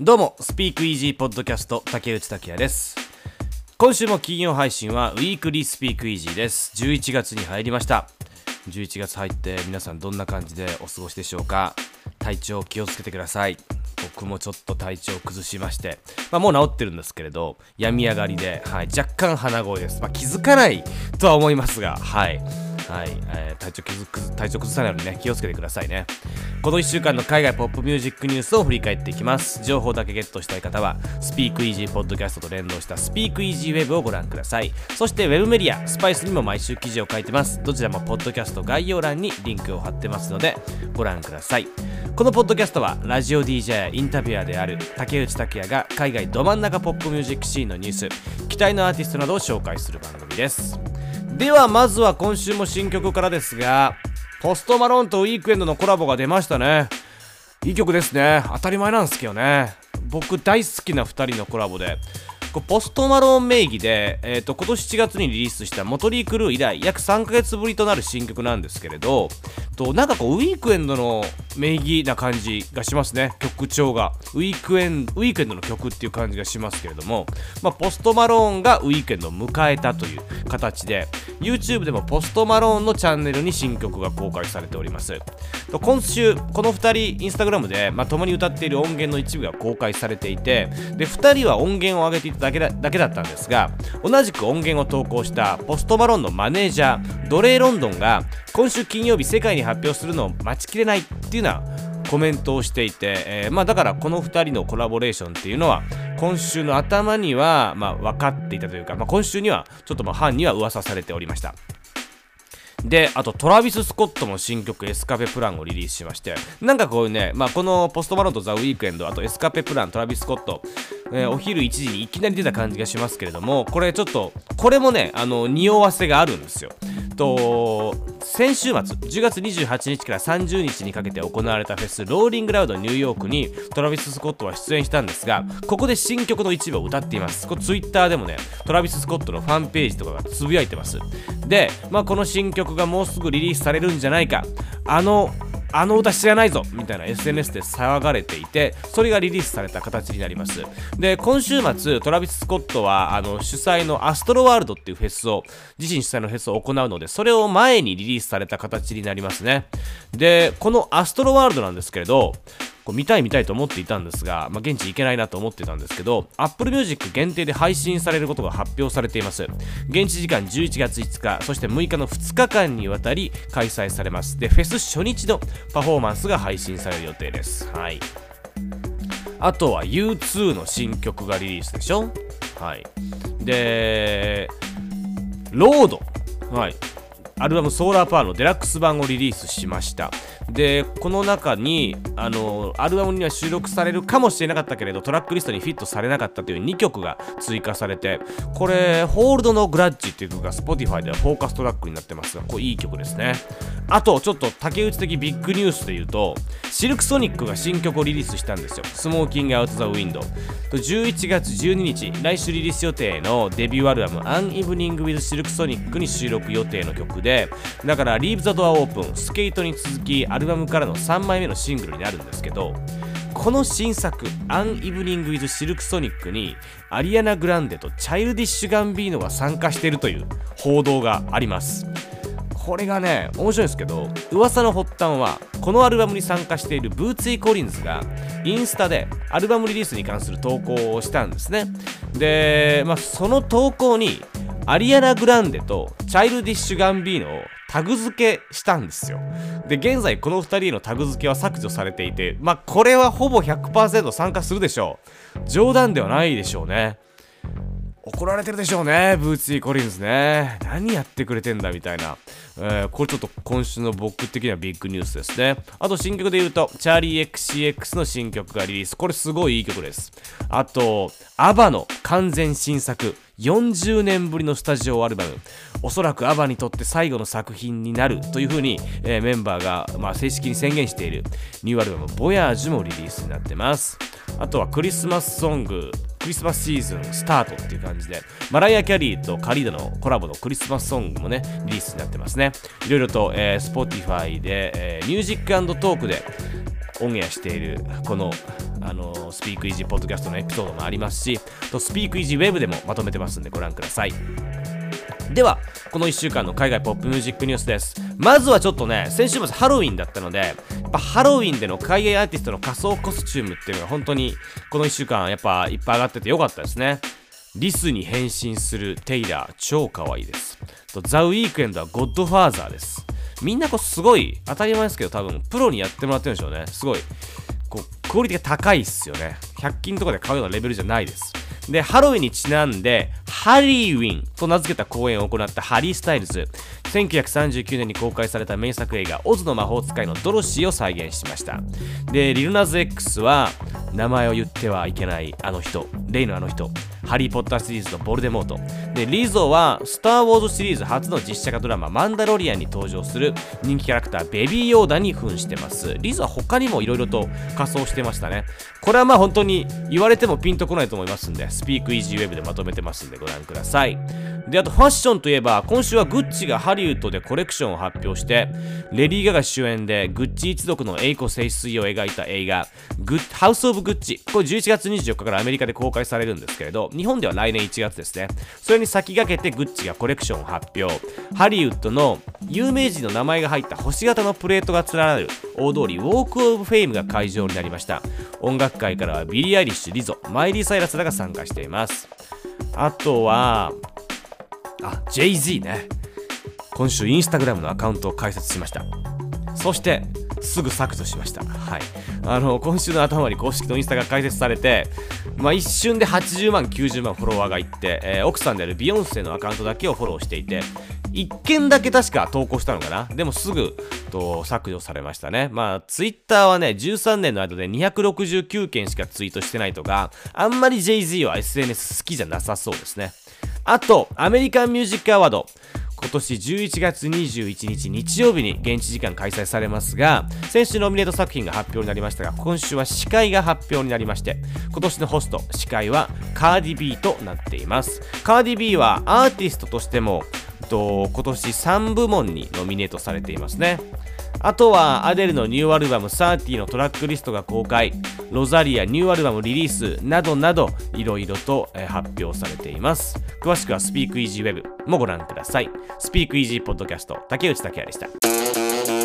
どうも、スピークイージーポッドキャスト、竹内拓也です。今週も金曜配信は、ウィークリースピークイージーです。11月に入りました。11月入って、皆さんどんな感じでお過ごしでしょうか？体調気をつけてください。僕もちょっと体調崩しまして、まあ、もう治ってるんですけれど、病み上がりで、はい、若干鼻声です。まあ、気づかないとは思いますが、はい。はい、えー体調崩体調崩さないようにね気をつけてくださいね。この1週間の海外ポップミュージックニュースを振り返っていきます。情報だけゲットしたい方はスピークイージーポッドキャストと連動したスピークイージーウェブをご覧ください。そしてウェブメディアスパイスにも毎週記事を書いてます。どちらもポッドキャスト概要欄にリンクを貼ってますのでご覧ください。このポッドキャストはラジオ DJ やインタビュアーである竹内拓也が海外ど真ん中ポップミュージックシーンのニュース期待のアーティストなどを紹介する番組です。ではまずは今週も新曲からですがポストマロンとウィークエンドのコラボが出ましたね。いい曲ですね。当たり前なんですけどね。僕大好きな2人のコラボで。ポストマロン名義で、えー、と今年7月にリリースしたモトリークルー以来約3ヶ月ぶりとなる新曲なんですけれどとなんかこうウィークエンドの名義な感じがしますね。曲調が。ウィークエンウィークエンドの曲っていう感じがしますけれども、まあ、ポストマローンがウィークエンドを迎えたという形で YouTube でもポストマローンのチャンネルに新曲が公開されております。今週この2人インスタグラムで、まあ、共に歌っている音源の一部が公開されていてで2人は音源を上げていただけだだけだったんですが同じく音源を投稿したポストマローンのマネージャードレイ・ロンドンが今週金曜日世界に発表するのを待ちきれないっていうようなコメントをしていて、えーまあ、だからこの2人のコラボレーションっていうのは今週の頭には、まあ、分かっていたというか、まあ、今週にはちょっとまあファンには噂されておりました。で、あとトラビス・スコットも新曲エスカペプランをリリースしまして、なんかこういうね、まあ、このポストマロンとザ・ウィークエンド、あとエスカペプラン、トラビス・スコット、えーお昼1時にいきなり出た感じがしますけれども、これちょっと、これもね、あの、匂わせがあるんですよ。と、先週末、10月28日から30日にかけて行われたフェス、ローリングラウドニューヨークにトラビス・スコットは出演したんですが、ここで新曲の一部を歌っています。これツイッターでもね、トラビス・スコットのファンページとかがつぶやいてます。で、まあ、この新曲がもうすぐリリースされるんじゃないか。あの、あの歌知らないぞ。みたいな SNS で騒がれていてそれがリリースされた形になります。で今週末トラビス・スコットはあの主催のアストロワールドっていうフェスを自身主催のフェスを行うのでそれを前にリリースされた形になりますね。でこのアストロワールドなんですけれどこう見たい見たいと思っていたんですが、まあ、現地行けないなと思ってたんですけど Apple Music 限定で配信されることが発表されています。現地時間11月5日そして6日の2日間にわたり開催されます。でフェス初日のパフォーマンスが配信される予定です。はい。あとは U2 の新曲がリリースでしょ？はい。でロード。はい。アルバム「ソーラーパワー」のデラックス版をリリースしました。でこの中にあのアルバムには収録されるかもしれなかったけれどトラックリストにフィットされなかったという2曲が追加されてこれ「ホールドのグラッジ」っていう曲が Spotify ではフォーカストラックになってますがこれいい曲ですね。あとちょっと竹内的ビッグニュースで言うとシルクソニックが新曲をリリースしたんですよ。スモーキングアウトザウィンドウ。11月12日来週リリース予定のデビューアルバム「アンイブニング・ウィズ・シルクソニック」に収録予定の曲でだから「Leave the Door Open」スケートに続きアルバムからの3枚目のシングルになるんですけどこの新作「アンイブニング・ウィズ・シルクソニック」にアリアナ・グランデとチャイルディッシュ・ガンビーノが参加しているという報道があります。これがね面白いんですけど噂の発端はこのアルバムに参加しているブーツィ・コリンズがインスタでアルバムリリースに関する投稿をしたんですね。で、まあ、その投稿にアリアナ・グランデとチャイルディッシュ・ガンビーノをタグ付けしたんですよ。で現在この2人のタグ付けは削除されていてまあこれはほぼ100%参加するでしょう。冗談ではないでしょうね。怒られてるでしょうね、ブーツィー・コリンズね。何やってくれてんだみたいな。えーこれちょっと今週の僕的にはビッグニュースですね。あと新曲で言うと、チャーリー XCX の新曲がリリース。これすごいいい曲です。あと、アバの完全新作。40年ぶりのスタジオアルバムおそらくアバにとって最後の作品になるというふうに、えーメンバーが、まあ、正式に宣言しているニューアルバム「Voyage もリリースになってますあとはクリスマスソングクリスマスシーズンスタートっていう感じで、マライア・キャリーとカリードのコラボのクリスマスソングもね、リリースになってますね。いろいろと、えー、Spotify で、えー、 Music Talk でオンエアしているこのあのスピークイージーポッドキャストのエピソードもありますし、とスピークイージーウェブでもまとめてますんでご覧ください。では、この1週間の海外ポップミュージックニュースです。まずはちょっとね、先週末ハロウィンだったので、っぱハロウィンでの海外アーティストの仮装コスチュームっていうのが本当にこの1週間やっぱいっぱい上がっててよかったですね。リスに変身するテイラー超可愛いです。とザ・ウィークエンドはゴッドファーザーです。みんなこうすごい当たり前ですけど多分プロにやってもらってるんでしょうね。すごいこうクオリティが高いっすよね。100均とかで買うようなレベルじゃないです。で、ハロウィンにちなんで、ハリーウィンと名付けた公演を行ったハリー・スタイルズ。1939年に公開された名作映画、オズの魔法使いのドロシーを再現しました。で、リルナズ X は、名前を言ってはいけないあの人、例のあの人、ハリー・ポッターシリーズのボルデモート。で、リゾは、スター・ウォーズシリーズ初の実写化ドラマ、マンダロリアンに登場する人気キャラクター、ベビー・ヨーダに扮してます。リゾは他にも色々と仮装してましたね。これはまあ本当に言われてもピンとこないと思いますんで、スピークイージーウェブでまとめてますんでご覧ください。で、あとファッションといえば、今週はグッチがハリウッドでコレクションを発表して、レディー・ガガ主演でグッチ一族の栄枯盛衰を描いた映画、グッハウス・オブ・グッチ。これ11月24日からアメリカで公開されるんですけれど、日本では来年1月ですね。それに先駆けてグッチがコレクションを発表。ハリウッドの有名人の名前が入った星型のプレートが連なる大通りウォーク・オブ・フェイムが会場になりました。音楽界からはビリー・アイリッシュ、リゾ、マイリー・サイラスらが参加しています。あとは、あ、JZ ね。今週インスタグラムのアカウントを開設しました。そして、すぐ削除しました。はい。あの、今週の頭に公式のインスタが開設されて、まあ、一瞬で80万、90万フォロワーがいって、えー、奥さんであるビヨンセのアカウントだけをフォローしていて、1件だけ確か投稿したのかな？でもすぐと削除されましたね。まあ、ツイッターはね、13年の間で269件しかツイートしてないとか、あんまり Jay-Z は SNS 好きじゃなさそうですね。あと、アメリカンミュージックアワード。今年11月21日日曜日に現地時間開催されますが、先週ノミネート作品が発表になりましたが、今週は司会が発表になりまして、今年のホスト、司会はカーディビーとなっています。カーディビーはアーティストとしても、と今年3部門にノミネートされていますね。あとはアデルのニューアルバム30のトラックリストが公開、ロザリアニューアルバムリリースなどなどいろいろと、発表されています。詳しくはスピークイージーウェブもご覧ください。スピークイージーポッドキャスト竹内竹也でした。